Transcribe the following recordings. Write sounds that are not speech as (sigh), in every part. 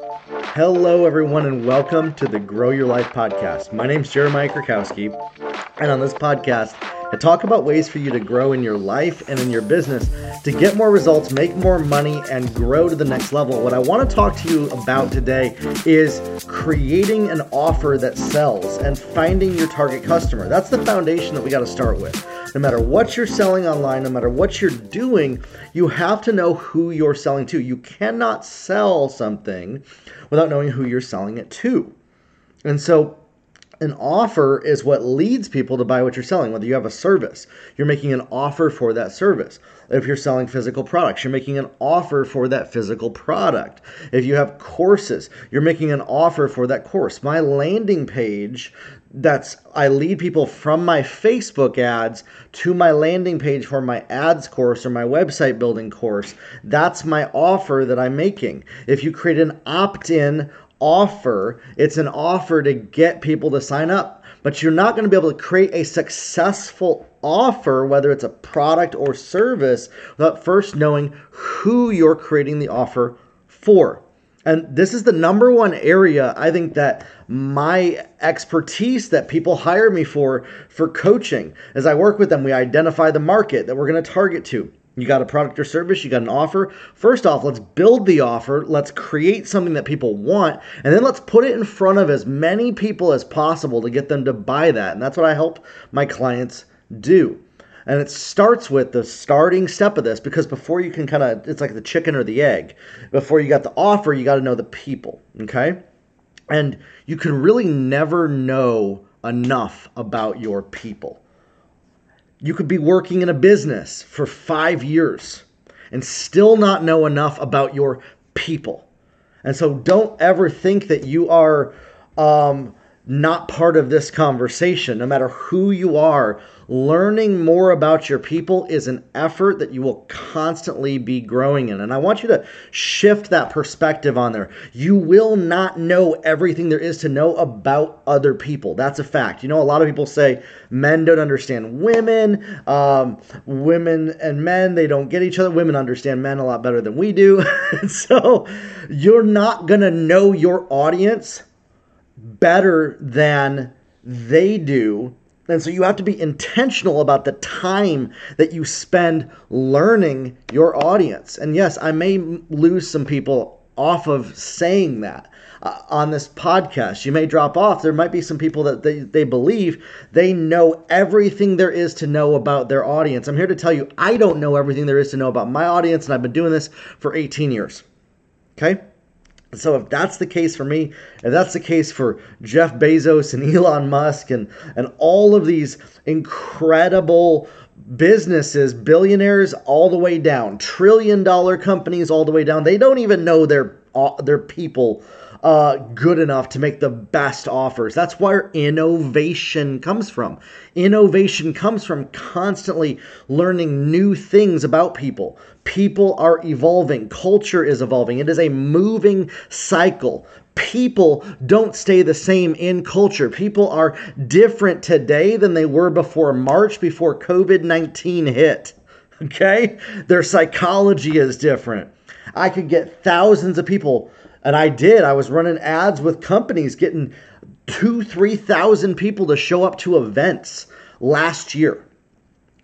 Hello, everyone, and welcome to the Grow Your Life podcast. My name is Jeremiah Krakowski, and on this podcast, I talk about ways for you to grow in your life and in your business to get more results, make more money, and grow to the next level. What I want to talk to you about today is creating an offer that sells and finding your target customer. That's the foundation that we got to start with. No matter what you're selling online, no matter what you're doing, you have to know who you're selling to. You cannot sell something without knowing who you're selling it to. And so an offer is what leads people to buy what you're selling. Whether you have a service, you're making an offer for that service. If you're selling physical products, you're making an offer for that physical product. If you have courses, you're making an offer for that course. My landing page that's I lead people from my Facebook ads to my landing page for my ads course or my website building course. That's my offer that I'm making. If you create an opt-in offer, it's an offer to get people to sign up. But you're not going to be able to create a successful offer, whether it's a product or service, without first knowing who you're creating the offer for. And this is the number one area I think that my expertise that people hire me for for coaching. As I work with them, we identify the market that we're going to target to. You got a product or service, you got an offer. First off, let's build the offer. Let's create something that people want, and then let's put it in front of as many people as possible to get them to buy that. And that's what I help my clients do. And it starts with the starting step of this because before you can kind of, it's like the chicken or the egg. Before you got the offer, you got to know the people, okay? And you can really never know enough about your people. You could be working in a business for five years and still not know enough about your people. And so don't ever think that you are um, not part of this conversation, no matter who you are learning more about your people is an effort that you will constantly be growing in. And I want you to shift that perspective on there. You will not know everything there is to know about other people. That's a fact. You know, a lot of people say men don't understand women, um, women and men, they don't get each other. Women understand men a lot better than we do. (laughs) so you're not going to know your audience better than they do and so you have to be intentional about the time that you spend learning your audience. And yes, I may lose some people off of saying that uh, on this podcast. You may drop off. There might be some people that they, they believe they know everything there is to know about their audience. I'm here to tell you, I don't know everything there is to know about my audience, and I've been doing this for 18 years. Okay? So if that's the case for me, if that's the case for Jeff Bezos and (laughs) Elon Musk and and all of these incredible businesses, billionaires all the way down, trillion dollar companies all the way down, they don't even know their uh, their people uh, good enough to make the best offers. That's where innovation comes from. Innovation comes from constantly learning new things about people. People are evolving, culture is evolving. It is a moving cycle. People don't stay the same in culture. People are different today than they were before March, before COVID 19 hit. Okay? Their psychology is different. I could get thousands of people and I did. I was running ads with companies getting two, 3,000 people to show up to events last year.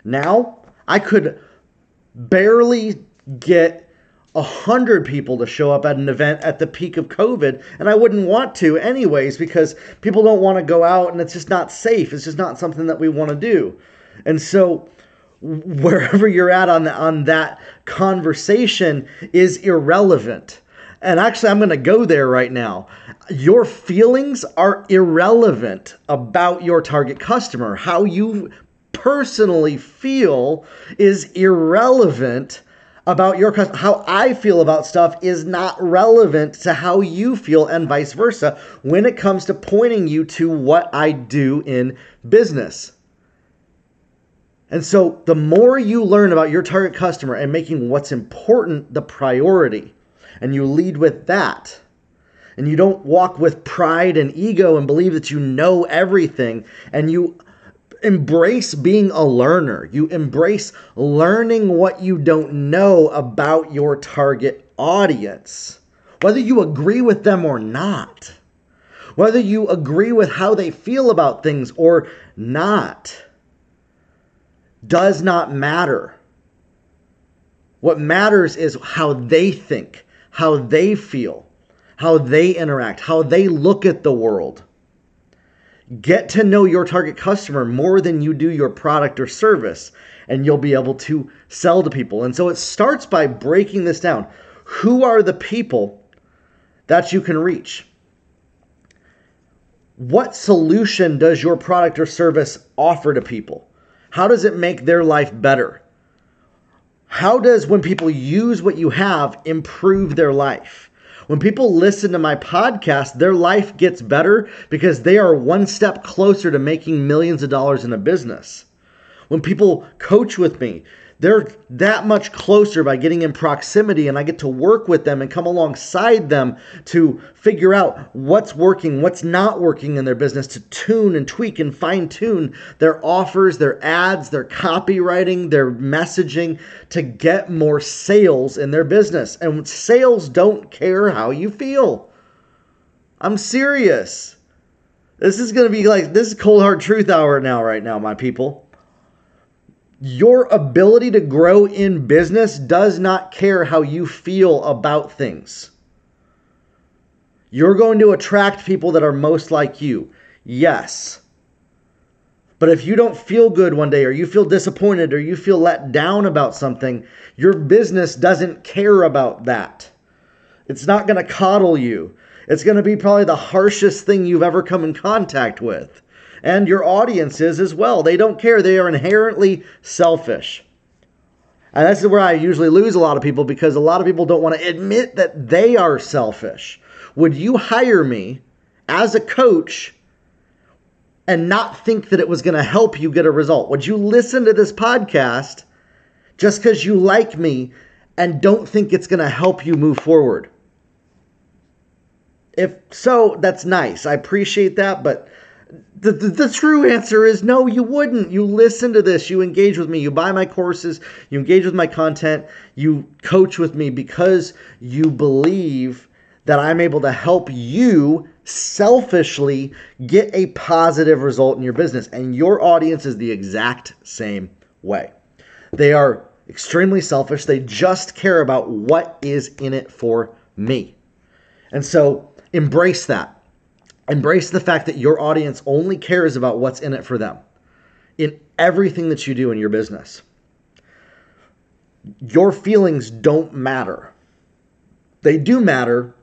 Now I could barely get a hundred people to show up at an event at the peak of COVID, and I wouldn't want to anyways because people don't want to go out and it's just not safe. It's just not something that we want to do. And so wherever you're at on the, on that conversation is irrelevant. And actually, I'm going to go there right now. Your feelings are irrelevant about your target customer. How you personally feel is irrelevant about your customer. How I feel about stuff is not relevant to how you feel, and vice versa, when it comes to pointing you to what I do in business. And so, the more you learn about your target customer and making what's important the priority, and you lead with that. And you don't walk with pride and ego and believe that you know everything. And you embrace being a learner. You embrace learning what you don't know about your target audience. whether you agree with them or not, whether you agree with how they feel about things or not, does not matter. What matters is how they think, how they feel, how they interact, how they look at the world. Get to know your target customer more than you do your product or service, and you'll be able to sell to people. And so it starts by breaking this down. Who are the people that you can reach? What solution does your product or service offer to people? How does it make their life better? How does, when people use what you have, improve their life? When people listen to my podcast, their life gets better because they are one step closer to making millions of dollars in a business. When people coach with me, they're that much closer by getting in proximity and I get to work with them and come alongside them to figure out what's working, what's not working in their business, to tune and tweak and fine tune their offers, their ads, their copywriting, their messaging to get more sales in their business. And sales don't care how you feel. I'm serious. This is going to be like, this is cold hard truth hour now, right now, my people your ability to grow in business does not care how you feel about things. You're going to attract people that are most like you. Yes. But if you don't feel good one day, or you feel disappointed, or you feel let down about something, your business doesn't care about that. It's not going to coddle you. It's going to be probably the harshest thing you've ever come in contact with and your audiences as well. They don't care. They are inherently selfish. And this is where I usually lose a lot of people because a lot of people don't want to admit that they are selfish. Would you hire me as a coach and not think that it was going to help you get a result? Would you listen to this podcast just because you like me and don't think it's going to help you move forward? If so, that's nice. I appreciate that, but the, the, the, true answer is no, you wouldn't. You listen to this, you engage with me, you buy my courses, you engage with my content, you coach with me because you believe that I'm able to help you selfishly get a positive result in your business. And your audience is the exact same way. They are extremely selfish, they just care about what is in it for me. And so embrace that Embrace the fact that your audience only cares about what's in it for them in everything that you do in your business. Your feelings don't matter. They do matter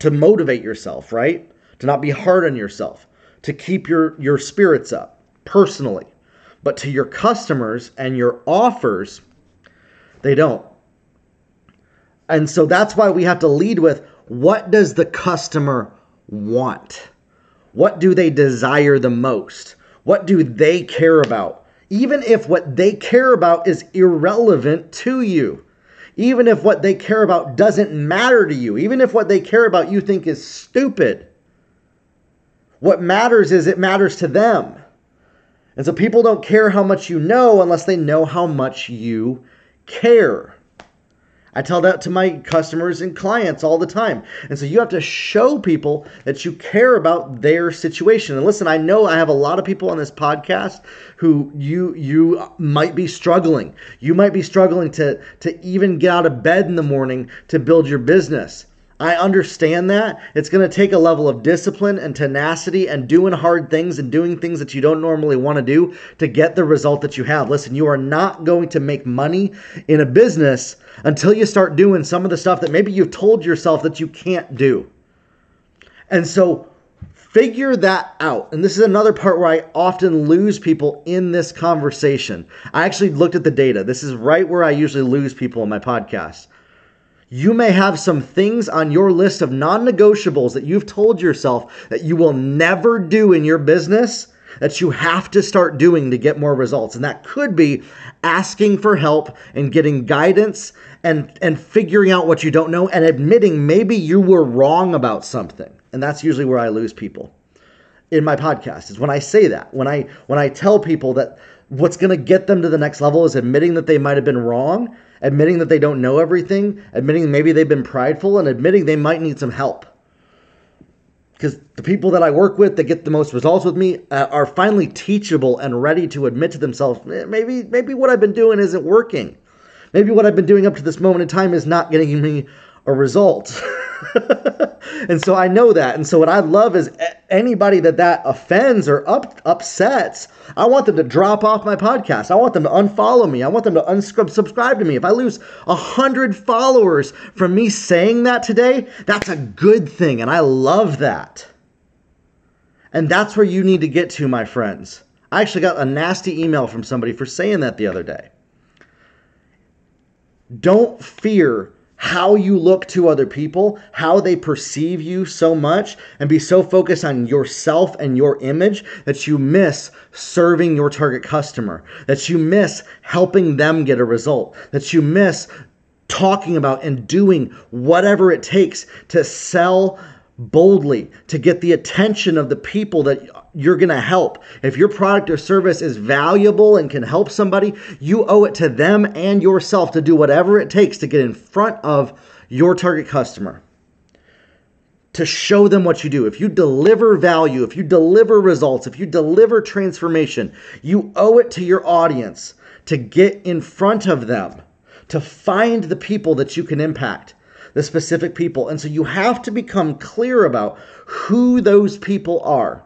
to motivate yourself, right? To not be hard on yourself, to keep your, your spirits up personally. But to your customers and your offers, they don't. And so that's why we have to lead with what does the customer want? What do they desire the most? What do they care about? Even if what they care about is irrelevant to you, even if what they care about doesn't matter to you, even if what they care about you think is stupid, what matters is it matters to them. And so people don't care how much you know unless they know how much you care. I tell that to my customers and clients all the time. And so you have to show people that you care about their situation. And listen, I know I have a lot of people on this podcast who you you might be struggling. You might be struggling to to even get out of bed in the morning to build your business. I understand that. It's going to take a level of discipline and tenacity and doing hard things and doing things that you don't normally want to do to get the result that you have. Listen, you are not going to make money in a business until you start doing some of the stuff that maybe you've told yourself that you can't do. And so figure that out. And this is another part where I often lose people in this conversation. I actually looked at the data. This is right where I usually lose people in my podcast you may have some things on your list of non negotiables that you've told yourself that you will never do in your business that you have to start doing to get more results. And that could be asking for help and getting guidance and, and figuring out what you don't know and admitting maybe you were wrong about something. And that's usually where I lose people in my podcast is when I say that, when I when I tell people that what's going to get them to the next level is admitting that they might have been wrong admitting that they don't know everything, admitting maybe they've been prideful, and admitting they might need some help. Because the people that I work with that get the most results with me uh, are finally teachable and ready to admit to themselves, eh, maybe maybe what I've been doing isn't working. Maybe what I've been doing up to this moment in time is not getting me a result. (laughs) and so I know that. And so what I love is anybody that that offends or up, upsets, I want them to drop off my podcast. I want them to unfollow me. I want them to unsubscribe to me. If I lose a hundred followers from me saying that today, that's a good thing. And I love that. And that's where you need to get to, my friends. I actually got a nasty email from somebody for saying that the other day. Don't fear how you look to other people, how they perceive you so much, and be so focused on yourself and your image that you miss serving your target customer, that you miss helping them get a result, that you miss talking about and doing whatever it takes to sell boldly to get the attention of the people that you're going to help. If your product or service is valuable and can help somebody, you owe it to them and yourself to do whatever it takes to get in front of your target customer. To show them what you do. If you deliver value, if you deliver results, if you deliver transformation, you owe it to your audience to get in front of them, to find the people that you can impact the specific people. And so you have to become clear about who those people are.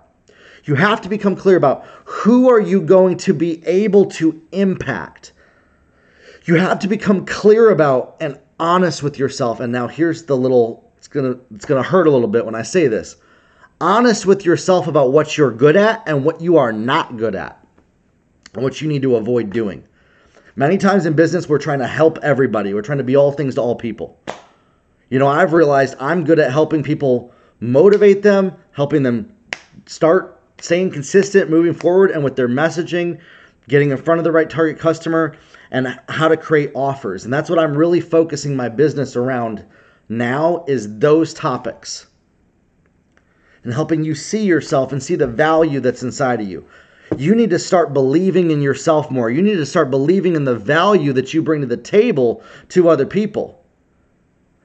You have to become clear about who are you going to be able to impact. You have to become clear about and honest with yourself. And now here's the little it's going to it's going to hurt a little bit when I say this. Honest with yourself about what you're good at and what you are not good at. And what you need to avoid doing. Many times in business, we're trying to help everybody. We're trying to be all things to all people. You know, I've realized I'm good at helping people motivate them, helping them start staying consistent, moving forward, and with their messaging, getting in front of the right target customer, and how to create offers. And that's what I'm really focusing my business around now is those topics. And helping you see yourself and see the value that's inside of you. You need to start believing in yourself more. You need to start believing in the value that you bring to the table to other people.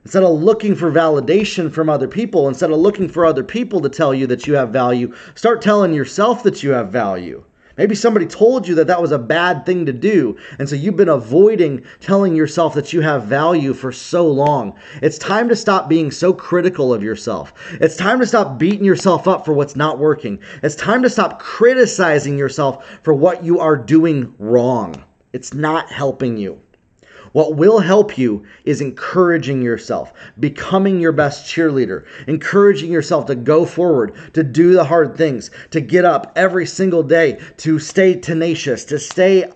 Instead of looking for validation from other people, instead of looking for other people to tell you that you have value, start telling yourself that you have value. Maybe somebody told you that that was a bad thing to do, and so you've been avoiding telling yourself that you have value for so long. It's time to stop being so critical of yourself. It's time to stop beating yourself up for what's not working. It's time to stop criticizing yourself for what you are doing wrong. It's not helping you. What will help you is encouraging yourself, becoming your best cheerleader, encouraging yourself to go forward, to do the hard things, to get up every single day, to stay tenacious, to stay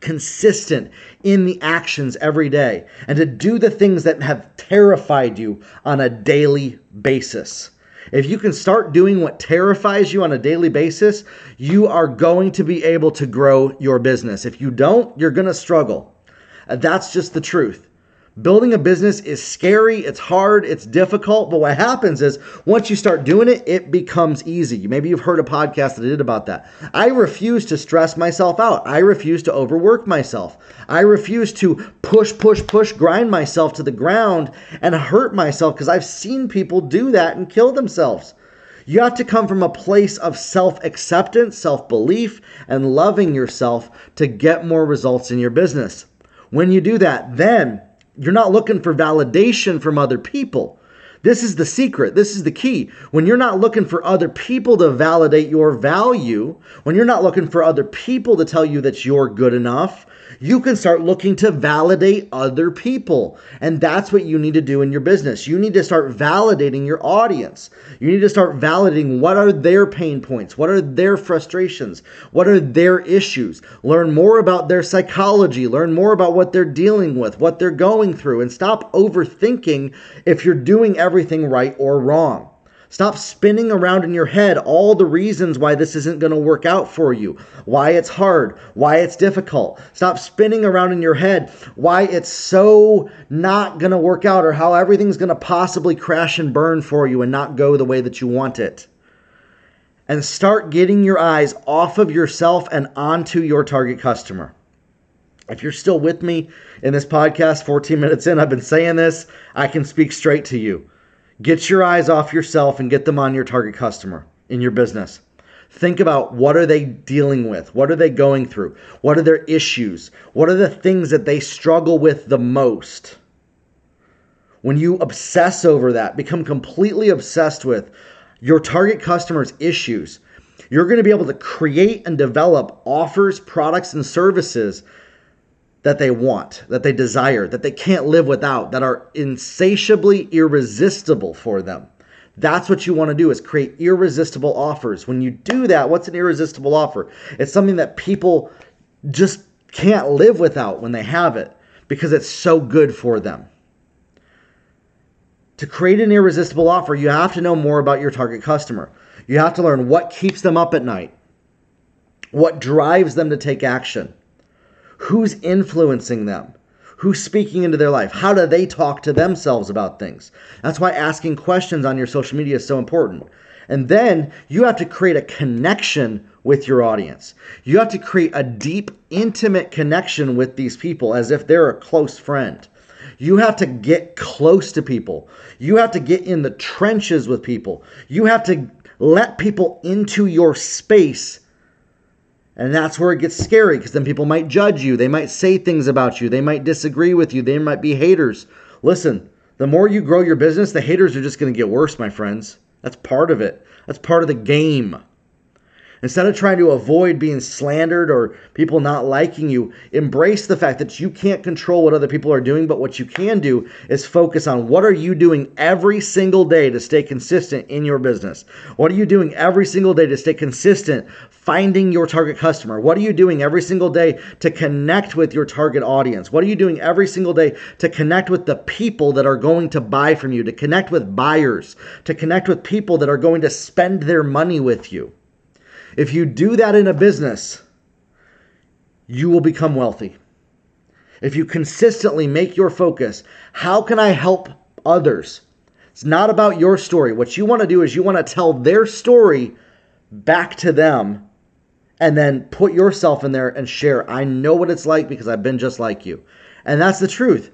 consistent in the actions every day, and to do the things that have terrified you on a daily basis. If you can start doing what terrifies you on a daily basis, you are going to be able to grow your business. If you don't, you're going to struggle. Uh, that's just the truth. Building a business is scary, it's hard, it's difficult, but what happens is once you start doing it, it becomes easy. Maybe you've heard a podcast that I did about that. I refuse to stress myself out. I refuse to overwork myself. I refuse to push, push, push, grind myself to the ground and hurt myself because I've seen people do that and kill themselves. You have to come from a place of self acceptance, self belief, and loving yourself to get more results in your business. When you do that, then you're not looking for validation from other people. This is the secret. This is the key. When you're not looking for other people to validate your value, when you're not looking for other people to tell you that you're good enough, you can start looking to validate other people. And that's what you need to do in your business. You need to start validating your audience. You need to start validating what are their pain points, what are their frustrations, what are their issues. Learn more about their psychology, learn more about what they're dealing with, what they're going through, and stop overthinking if you're doing everything right or wrong. Stop spinning around in your head all the reasons why this isn't going to work out for you, why it's hard, why it's difficult. Stop spinning around in your head why it's so not going to work out or how everything's going to possibly crash and burn for you and not go the way that you want it. And start getting your eyes off of yourself and onto your target customer. If you're still with me in this podcast, 14 minutes in, I've been saying this, I can speak straight to you. Get your eyes off yourself and get them on your target customer in your business. Think about what are they dealing with? What are they going through? What are their issues? What are the things that they struggle with the most? When you obsess over that, become completely obsessed with your target customer's issues, you're going to be able to create and develop offers, products, and services that they want, that they desire, that they can't live without, that are insatiably irresistible for them. That's what you want to do is create irresistible offers. When you do that, what's an irresistible offer? It's something that people just can't live without when they have it because it's so good for them. To create an irresistible offer, you have to know more about your target customer. You have to learn what keeps them up at night, what drives them to take action Who's influencing them? Who's speaking into their life? How do they talk to themselves about things? That's why asking questions on your social media is so important. And then you have to create a connection with your audience. You have to create a deep, intimate connection with these people as if they're a close friend. You have to get close to people. You have to get in the trenches with people. You have to let people into your space and that's where it gets scary because then people might judge you. They might say things about you. They might disagree with you. They might be haters. Listen, the more you grow your business, the haters are just going to get worse, my friends. That's part of it. That's part of the game. Instead of trying to avoid being slandered or people not liking you, embrace the fact that you can't control what other people are doing, but what you can do is focus on what are you doing every single day to stay consistent in your business? What are you doing every single day to stay consistent finding your target customer? What are you doing every single day to connect with your target audience? What are you doing every single day to connect with the people that are going to buy from you, to connect with buyers, to connect with people that are going to spend their money with you? If you do that in a business, you will become wealthy. If you consistently make your focus, how can I help others? It's not about your story. What you want to do is you want to tell their story back to them and then put yourself in there and share. I know what it's like because I've been just like you. And that's the truth.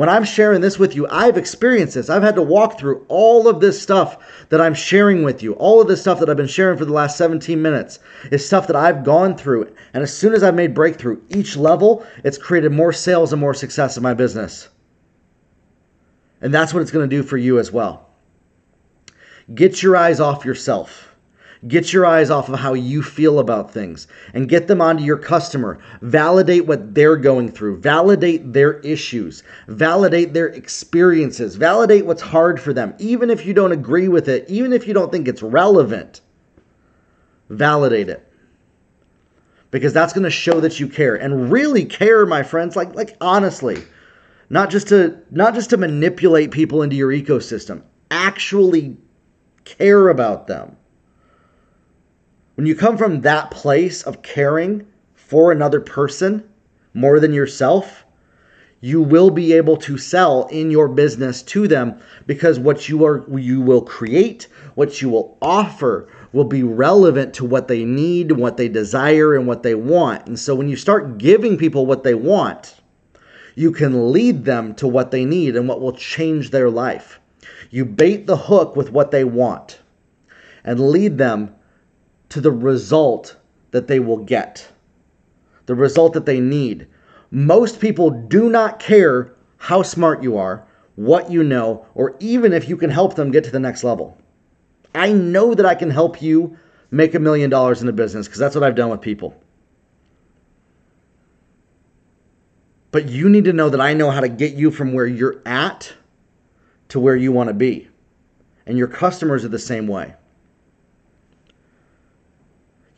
When I'm sharing this with you, I've experienced this. I've had to walk through all of this stuff that I'm sharing with you. All of this stuff that I've been sharing for the last 17 minutes is stuff that I've gone through. And as soon as I've made breakthrough, each level, it's created more sales and more success in my business. And that's what it's going to do for you as well. Get your eyes off yourself. Get your eyes off of how you feel about things and get them onto your customer. Validate what they're going through. Validate their issues. Validate their experiences. Validate what's hard for them, even if you don't agree with it, even if you don't think it's relevant. Validate it. Because that's going to show that you care and really care, my friends, like like honestly. Not just to not just to manipulate people into your ecosystem. Actually care about them. When you come from that place of caring for another person more than yourself, you will be able to sell in your business to them because what you are you will create, what you will offer will be relevant to what they need, what they desire and what they want. And so when you start giving people what they want, you can lead them to what they need and what will change their life. You bait the hook with what they want and lead them to the result that they will get, the result that they need. Most people do not care how smart you are, what you know, or even if you can help them get to the next level. I know that I can help you make a million dollars in a business because that's what I've done with people. But you need to know that I know how to get you from where you're at to where you want to be. And your customers are the same way.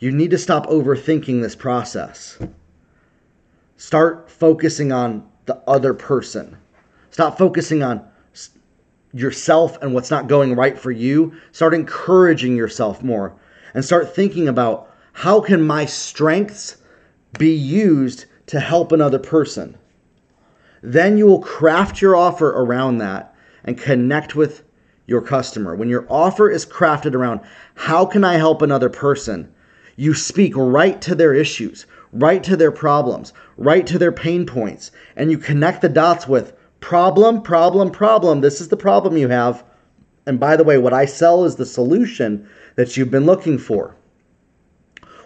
You need to stop overthinking this process. Start focusing on the other person. Stop focusing on yourself and what's not going right for you. Start encouraging yourself more and start thinking about how can my strengths be used to help another person. Then you will craft your offer around that and connect with your customer. When your offer is crafted around how can I help another person? You speak right to their issues, right to their problems, right to their pain points, and you connect the dots with problem, problem, problem. This is the problem you have. And by the way, what I sell is the solution that you've been looking for.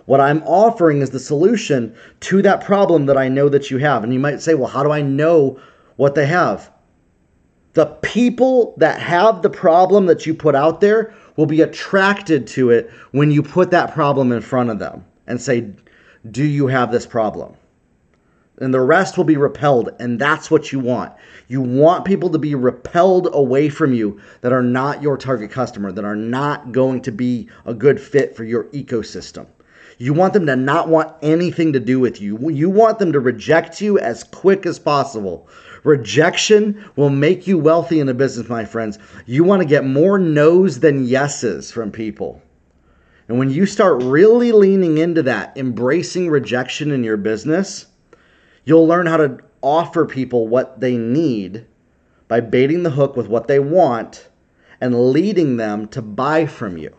What I'm offering is the solution to that problem that I know that you have. And you might say, well, how do I know what they have? The people that have the problem that you put out there will be attracted to it when you put that problem in front of them and say, Do you have this problem? And the rest will be repelled. And that's what you want. You want people to be repelled away from you that are not your target customer, that are not going to be a good fit for your ecosystem. You want them to not want anything to do with you. You want them to reject you as quick as possible. Rejection will make you wealthy in a business, my friends. You want to get more no's than yeses from people. And when you start really leaning into that, embracing rejection in your business, you'll learn how to offer people what they need by baiting the hook with what they want and leading them to buy from you.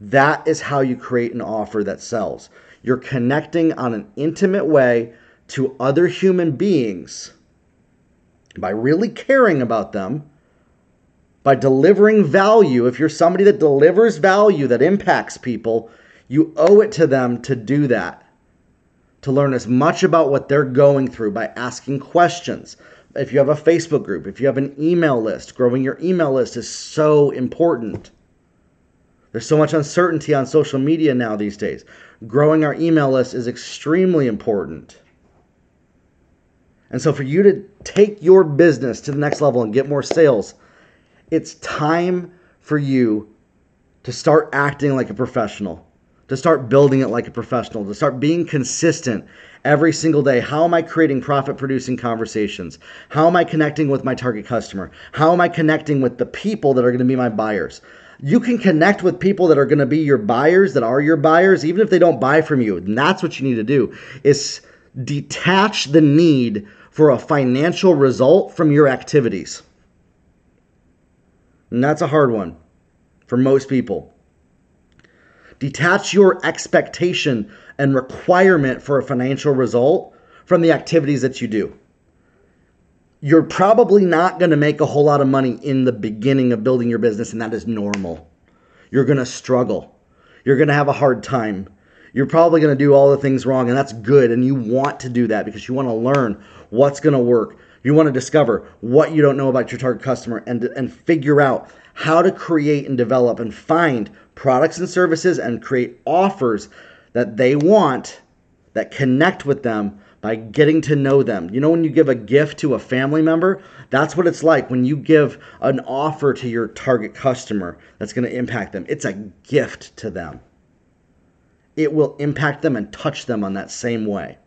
That is how you create an offer that sells. You're connecting on an intimate way to other human beings by really caring about them, by delivering value. If you're somebody that delivers value that impacts people, you owe it to them to do that. To learn as much about what they're going through by asking questions. If you have a Facebook group, if you have an email list, growing your email list is so important. There's so much uncertainty on social media now these days. Growing our email list is extremely important. And so, for you to take your business to the next level and get more sales, it's time for you to start acting like a professional, to start building it like a professional, to start being consistent every single day. How am I creating profit producing conversations? How am I connecting with my target customer? How am I connecting with the people that are going to be my buyers? You can connect with people that are going to be your buyers, that are your buyers, even if they don't buy from you. And that's what you need to do is detach the need for a financial result from your activities. And that's a hard one for most people. Detach your expectation and requirement for a financial result from the activities that you do. You're probably not going to make a whole lot of money in the beginning of building your business, and that is normal. You're going to struggle. You're going to have a hard time. You're probably going to do all the things wrong, and that's good. And you want to do that because you want to learn what's going to work. You want to discover what you don't know about your target customer and, and figure out how to create and develop and find products and services and create offers that they want that connect with them by getting to know them. You know, when you give a gift to a family member, that's what it's like when you give an offer to your target customer that's going to impact them. It's a gift to them, it will impact them and touch them on that same way.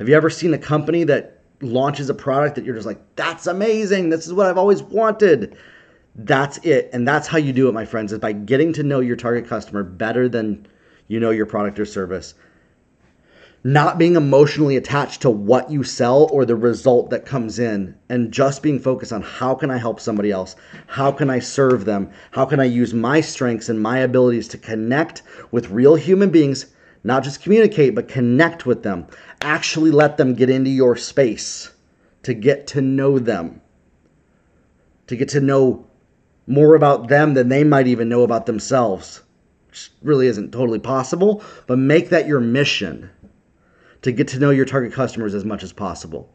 Have you ever seen a company that launches a product that you're just like, that's amazing. This is what I've always wanted. That's it. And that's how you do it, my friends, is by getting to know your target customer better than you know your product or service. Not being emotionally attached to what you sell or the result that comes in, and just being focused on how can I help somebody else? How can I serve them? How can I use my strengths and my abilities to connect with real human beings not just communicate, but connect with them. Actually let them get into your space to get to know them, to get to know more about them than they might even know about themselves. Which really isn't totally possible, but make that your mission to get to know your target customers as much as possible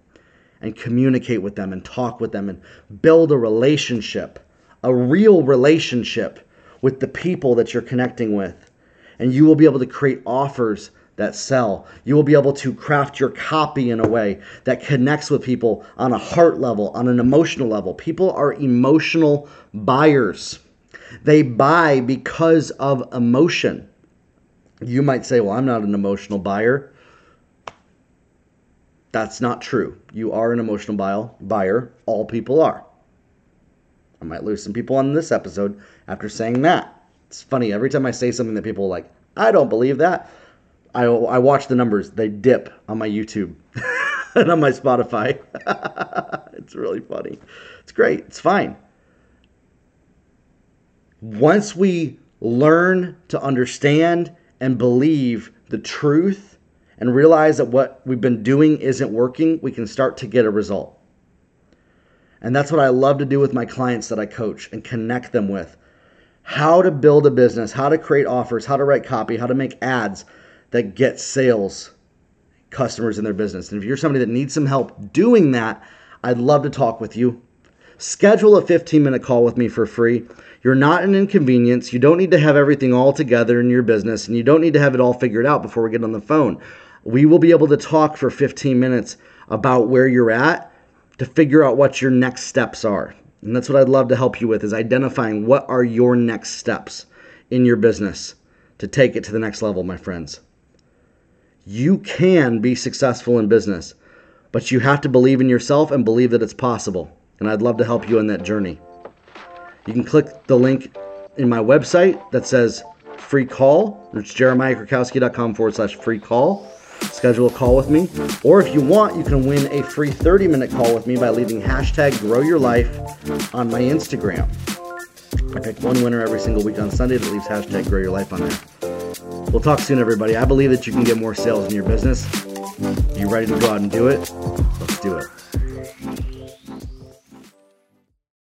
and communicate with them and talk with them and build a relationship, a real relationship with the people that you're connecting with and you will be able to create offers that sell. You will be able to craft your copy in a way that connects with people on a heart level, on an emotional level. People are emotional buyers. They buy because of emotion. You might say, Well, I'm not an emotional buyer. That's not true. You are an emotional buyer. All people are. I might lose some people on this episode after saying that. It's funny every time I say something that people are like, I don't believe that. I I watch the numbers; they dip on my YouTube (laughs) and on my Spotify. (laughs) it's really funny. It's great. It's fine. Once we learn to understand and believe the truth and realize that what we've been doing isn't working, we can start to get a result. And that's what I love to do with my clients that I coach and connect them with. How to build a business, how to create offers, how to write copy, how to make ads that get sales customers in their business. And if you're somebody that needs some help doing that, I'd love to talk with you. Schedule a 15 minute call with me for free. You're not an inconvenience. You don't need to have everything all together in your business, and you don't need to have it all figured out before we get on the phone. We will be able to talk for 15 minutes about where you're at to figure out what your next steps are. And that's what I'd love to help you with is identifying what are your next steps in your business to take it to the next level, my friends. You can be successful in business, but you have to believe in yourself and believe that it's possible. And I'd love to help you on that journey. You can click the link in my website that says free call. It's jeremiahkrakowski.com forward slash free call schedule a call with me. Or if you want, you can win a free 30 minute call with me by leaving hashtag grow your life on my Instagram. I pick one winner every single week on Sunday that leaves hashtag grow your life on there. We'll talk soon, everybody. I believe that you can get more sales in your business. You ready to go out and do it? Let's do it.